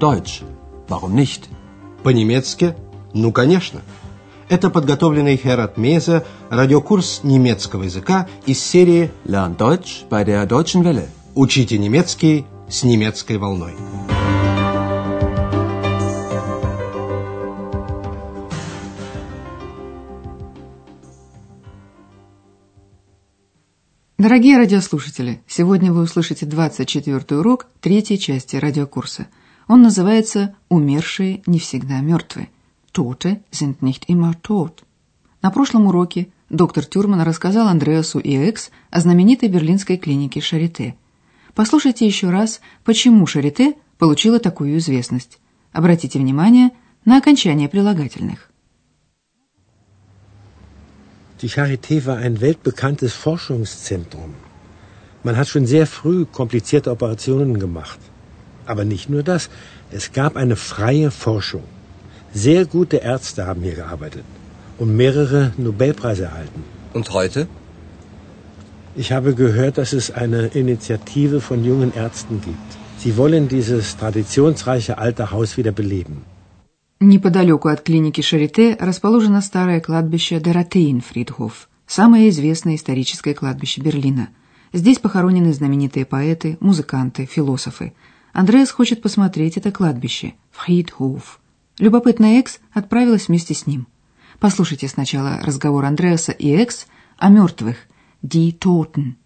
Deutsch. Warum nicht? По-немецки? Ну, конечно. Это подготовленный Херат Меза радиокурс немецкого языка из серии Lern Deutsch bei der Deutschen Welle. «Учите немецкий с немецкой волной». Дорогие радиослушатели, сегодня вы услышите 24 урок третьей части радиокурса. Он называется «Умершие не всегда мертвы». Tote sind nicht immer tot. На прошлом уроке доктор Тюрман рассказал Андреасу и Экс о знаменитой берлинской клинике Шарите. Послушайте еще раз, почему Шарите получила такую известность. Обратите внимание на окончание прилагательных. Die Charité war ein weltbekanntes Forschungszentrum. Man hat schon sehr früh komplizierte Operationen gemacht. Aber nicht nur das, es gab eine freie Forschung. Sehr gute Ärzte haben hier gearbeitet und mehrere Nobelpreise erhalten. Und heute? Ich habe gehört, dass es eine Initiative von jungen Ärzten gibt. Sie wollen dieses traditionsreiche alte Haus wieder beleben. Неподалеку от клиники Шарите расположено старое кладбище Доротейнфридхоф, самое известное историческое кладбище Берлина. Здесь похоронены знаменитые поэты, музыканты, философы. Андреас хочет посмотреть это кладбище, Фридхоф. Любопытная Экс отправилась вместе с ним. Послушайте сначала разговор Андреаса и Экс о мертвых, Die Toten.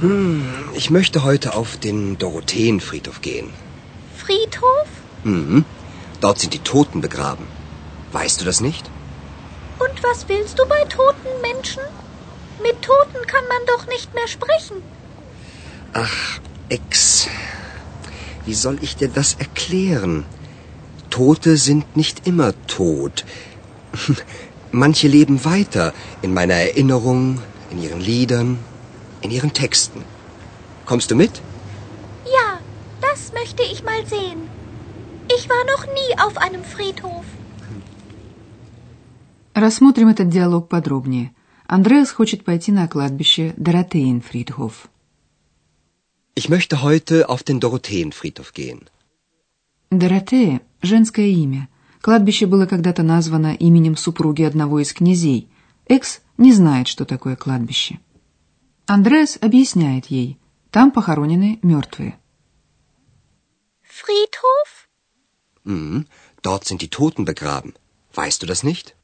Hm, ich möchte heute auf den Dorotheenfriedhof gehen. Friedhof? Mhm. Dort sind die Toten begraben. Weißt du das nicht? Und was willst du bei toten Menschen? Mit Toten kann man doch nicht mehr sprechen. Ach, Ex. Wie soll ich dir das erklären? Tote sind nicht immer tot. Manche leben weiter in meiner Erinnerung, in ihren Liedern, in ihren Texten. Kommst du mit? Ja, das möchte ich mal sehen. Ich war noch nie auf einem Friedhof. Рассмотрим этот диалог подробнее. Андреас хочет пойти на кладбище Доротеенфридхоф. Ich möchte heute auf den Dorotheenfriedhof gehen. Доротея – женское имя. Кладбище было когда-то названо именем супруги одного из князей. Экс не знает, что такое кладбище. Андреас объясняет ей. Там похоронены мертвые. Friedhof? Mhm. Dort sind die Toten begraben. Weißt du das nicht?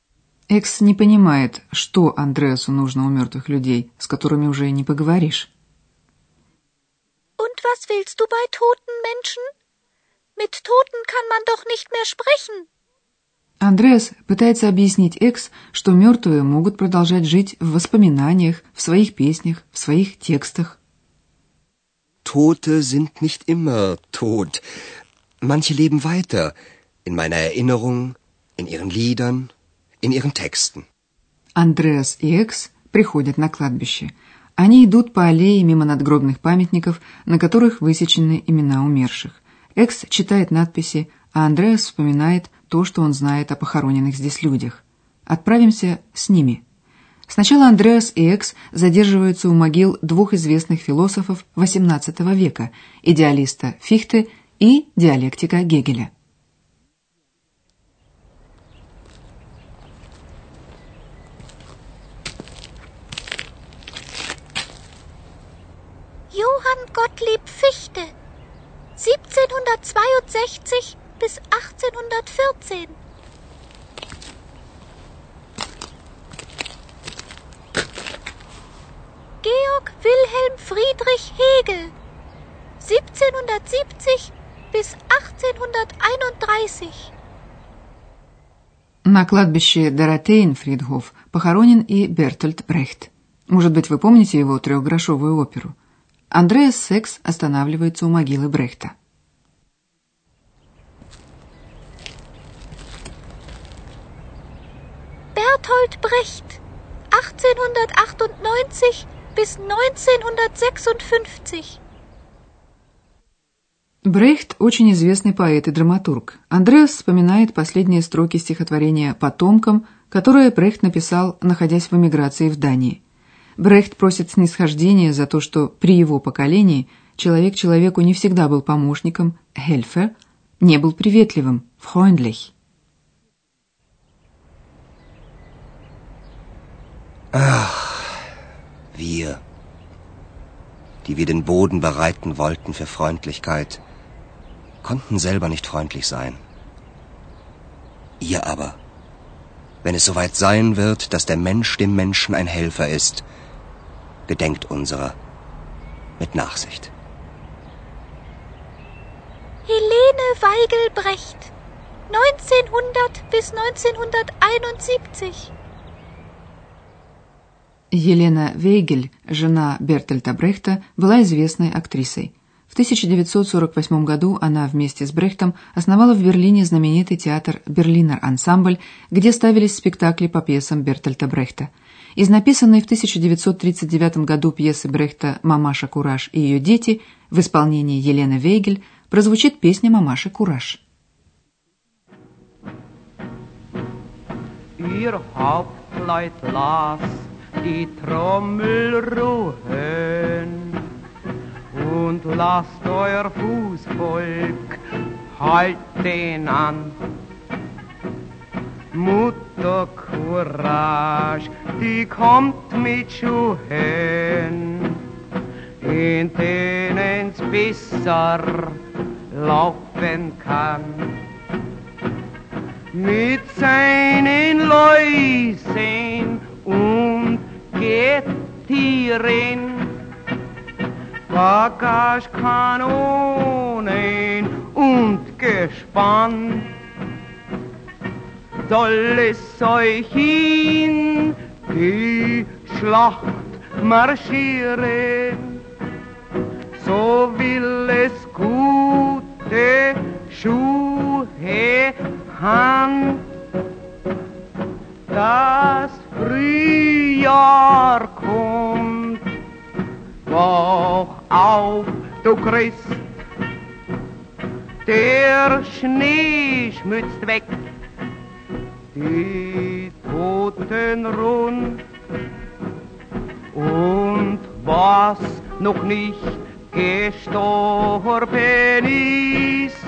Экс не понимает, что Андреасу нужно у мертвых людей, с которыми уже не поговоришь. Und was willst du bei toten Menschen? Mit Toten kann man doch nicht mehr sprechen. Андреас пытается объяснить Экс, что мертвые могут продолжать жить в воспоминаниях, в своих песнях, в своих текстах. Tote sind nicht immer tot. Manche leben weiter in meiner Erinnerung, in ihren Liedern, in ihren Texten. Андреас и Экс приходят на кладбище. Они идут по аллее мимо надгробных памятников, на которых высечены имена умерших. Экс читает надписи, а Андреас вспоминает то, что он знает о похороненных здесь людях. Отправимся с ними. Сначала Андреас и Экс задерживаются у могил двух известных философов XVIII века, идеалиста Фихте и диалектика Гегеля. Gottlieb Fichte. 1762 bis 1814. Georg Wilhelm Friedrich Hegel. 1770 bis 1831. На кладбище Доротейнфридхоф похоронен и Бертольд Брехт. Может быть, вы помните его трехгрошовую оперу? Андреас Секс останавливается у могилы Брехта. Bertolt Brecht. 1898 bis 1956. Брехт – очень известный поэт и драматург. Андреас вспоминает последние строки стихотворения «Потомкам», которое Брехт написал, находясь в эмиграции в Дании. Брехт просит снисхождения за то, что при его поколении человек человеку не всегда был помощником, Хельфер, не был приветливым, freundlich. Ach, wir, die wir den Boden bereiten wollten für Freundlichkeit, konnten selber nicht freundlich sein. Ihr aber, wenn es soweit sein wird, dass der Mensch dem Menschen ein Helfer ist, gedenkt unserer mit Nachsicht. Helene Weigelbrecht, 1900 bis 1971. Елена Вейгель, жена Бертольта Брехта, была известной актрисой. В 1948 году она вместе с Брехтом основала в Берлине знаменитый театр «Берлинер Ансамбль», где ставились спектакли по пьесам Бертольта Брехта. Из написанной в 1939 году пьесы Брехта «Мамаша Кураж и ее дети» в исполнении Елены Вейгель прозвучит песня «Мамаши Кураж». Ihr Hauptleut las die Trommel ruhen und lasst euer Fußvolk halten an. Mutter Courage, die kommt mit Schuhen, in denen's besser laufen kann. Mit seinen Läusen und Gettieren, Bagagekanonen und Gespann, soll es euch in die Schlacht marschieren, so will es gute Schuhe han, das Frühjahr kommt. Wach auf, du Christ, der Schnee schmützt weg, die Toten rund. Und was noch nicht gestorben ist,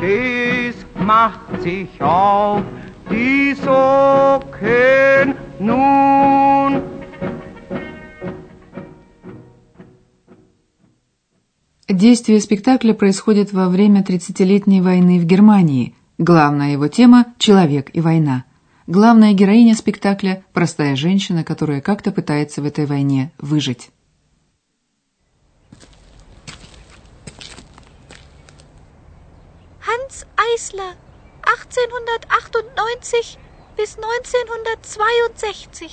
das macht sich auf die Socken nun. Действие спектакля происходит во время 30-летней войны в Германии. Главная его тема – человек и война. Главная героиня спектакля – простая женщина, которая как-то пытается в этой войне выжить. Hans Eisler, 1898 bis 1962.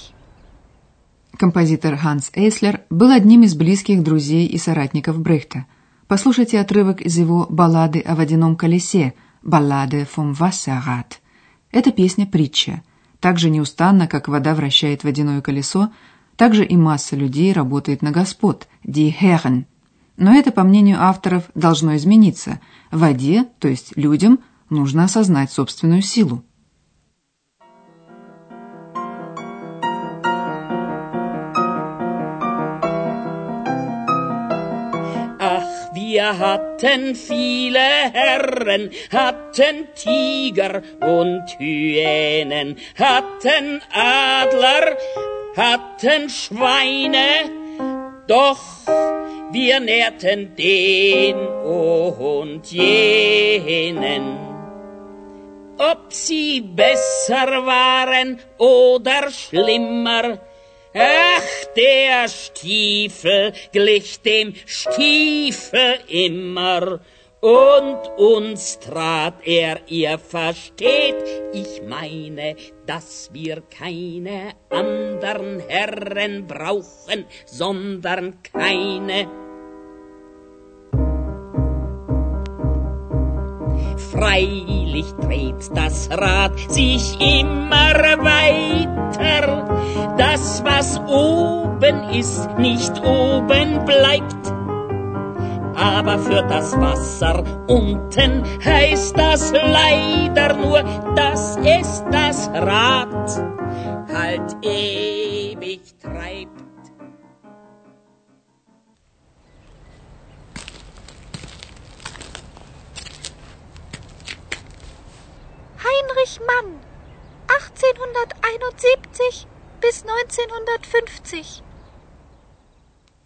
Композитор Ханс Эйслер был одним из близких друзей и соратников Брехта. Послушайте отрывок из его баллады о водяном колесе «Баллады vom Wasserrad». Это песня-притча. Так же неустанно, как вода вращает водяное колесо, так же и масса людей работает на господ, die Herren. Но это, по мнению авторов, должно измениться. Воде, то есть людям, нужно осознать собственную силу. Wir hatten viele Herren, hatten Tiger und Hyänen, hatten Adler, hatten Schweine, doch wir nährten den und jenen. Ob sie besser waren oder schlimmer, ach, der Stiefel glich dem Stiefel immer. Und uns trat er, ihr versteht, ich meine, dass wir keine andern Herren brauchen, sondern keine. Freilich dreht das Rad sich immer weiter, das was oben ist, nicht oben bleibt aber für das Wasser unten heißt das leider nur, dass es das Rad halt ewig treibt. Heinrich Mann, 1871 bis 1950.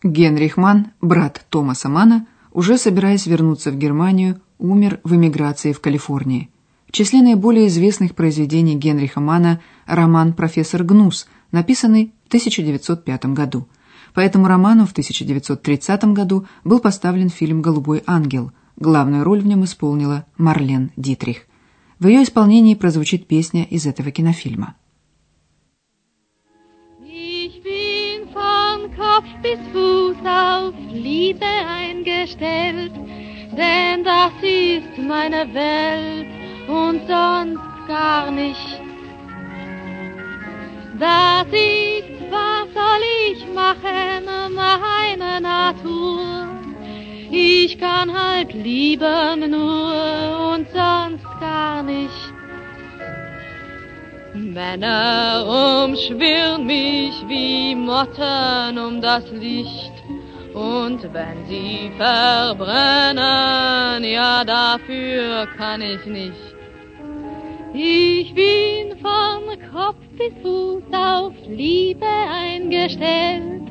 Генрих Манн, брат Томаса Мана, уже собираясь вернуться в Германию, умер в эмиграции в Калифорнии. В числе наиболее известных произведений Генриха Мана роман «Профессор Гнус», написанный в 1905 году. По этому роману в 1930 году был поставлен фильм «Голубой ангел». Главную роль в нем исполнила Марлен Дитрих. В ее исполнении прозвучит песня из этого кинофильма. Ich bin von Kopf bis Fuß auf Liebe eingestellt, denn das ist meine Welt und sonst gar nicht. Das ist, was soll ich machen, meine Natur. Ich kann halt lieben nur und sonst gar nicht. Männer umschwirren mich wie Motten um das Licht. Und wenn sie verbrennen, ja dafür kann ich nicht. Ich bin von Kopf bis Fuß auf Liebe eingestellt.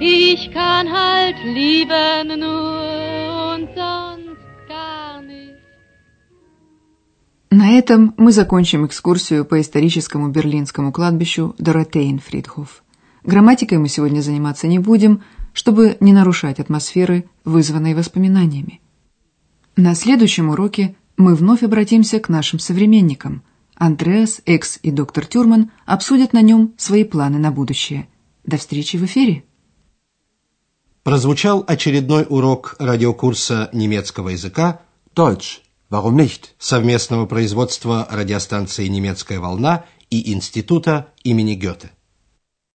Ich kann halt lieben nur На этом мы закончим экскурсию по историческому берлинскому кладбищу Доротейн-Фридхоф. Грамматикой мы сегодня заниматься не будем, чтобы не нарушать атмосферы, вызванной воспоминаниями. На следующем уроке мы вновь обратимся к нашим современникам. Андреас, Экс и доктор Тюрман обсудят на нем свои планы на будущее. До встречи в эфире! Прозвучал очередной урок радиокурса немецкого языка Deutsch. Warum nicht? совместного производства радиостанции «Немецкая волна» и Института имени Гёте.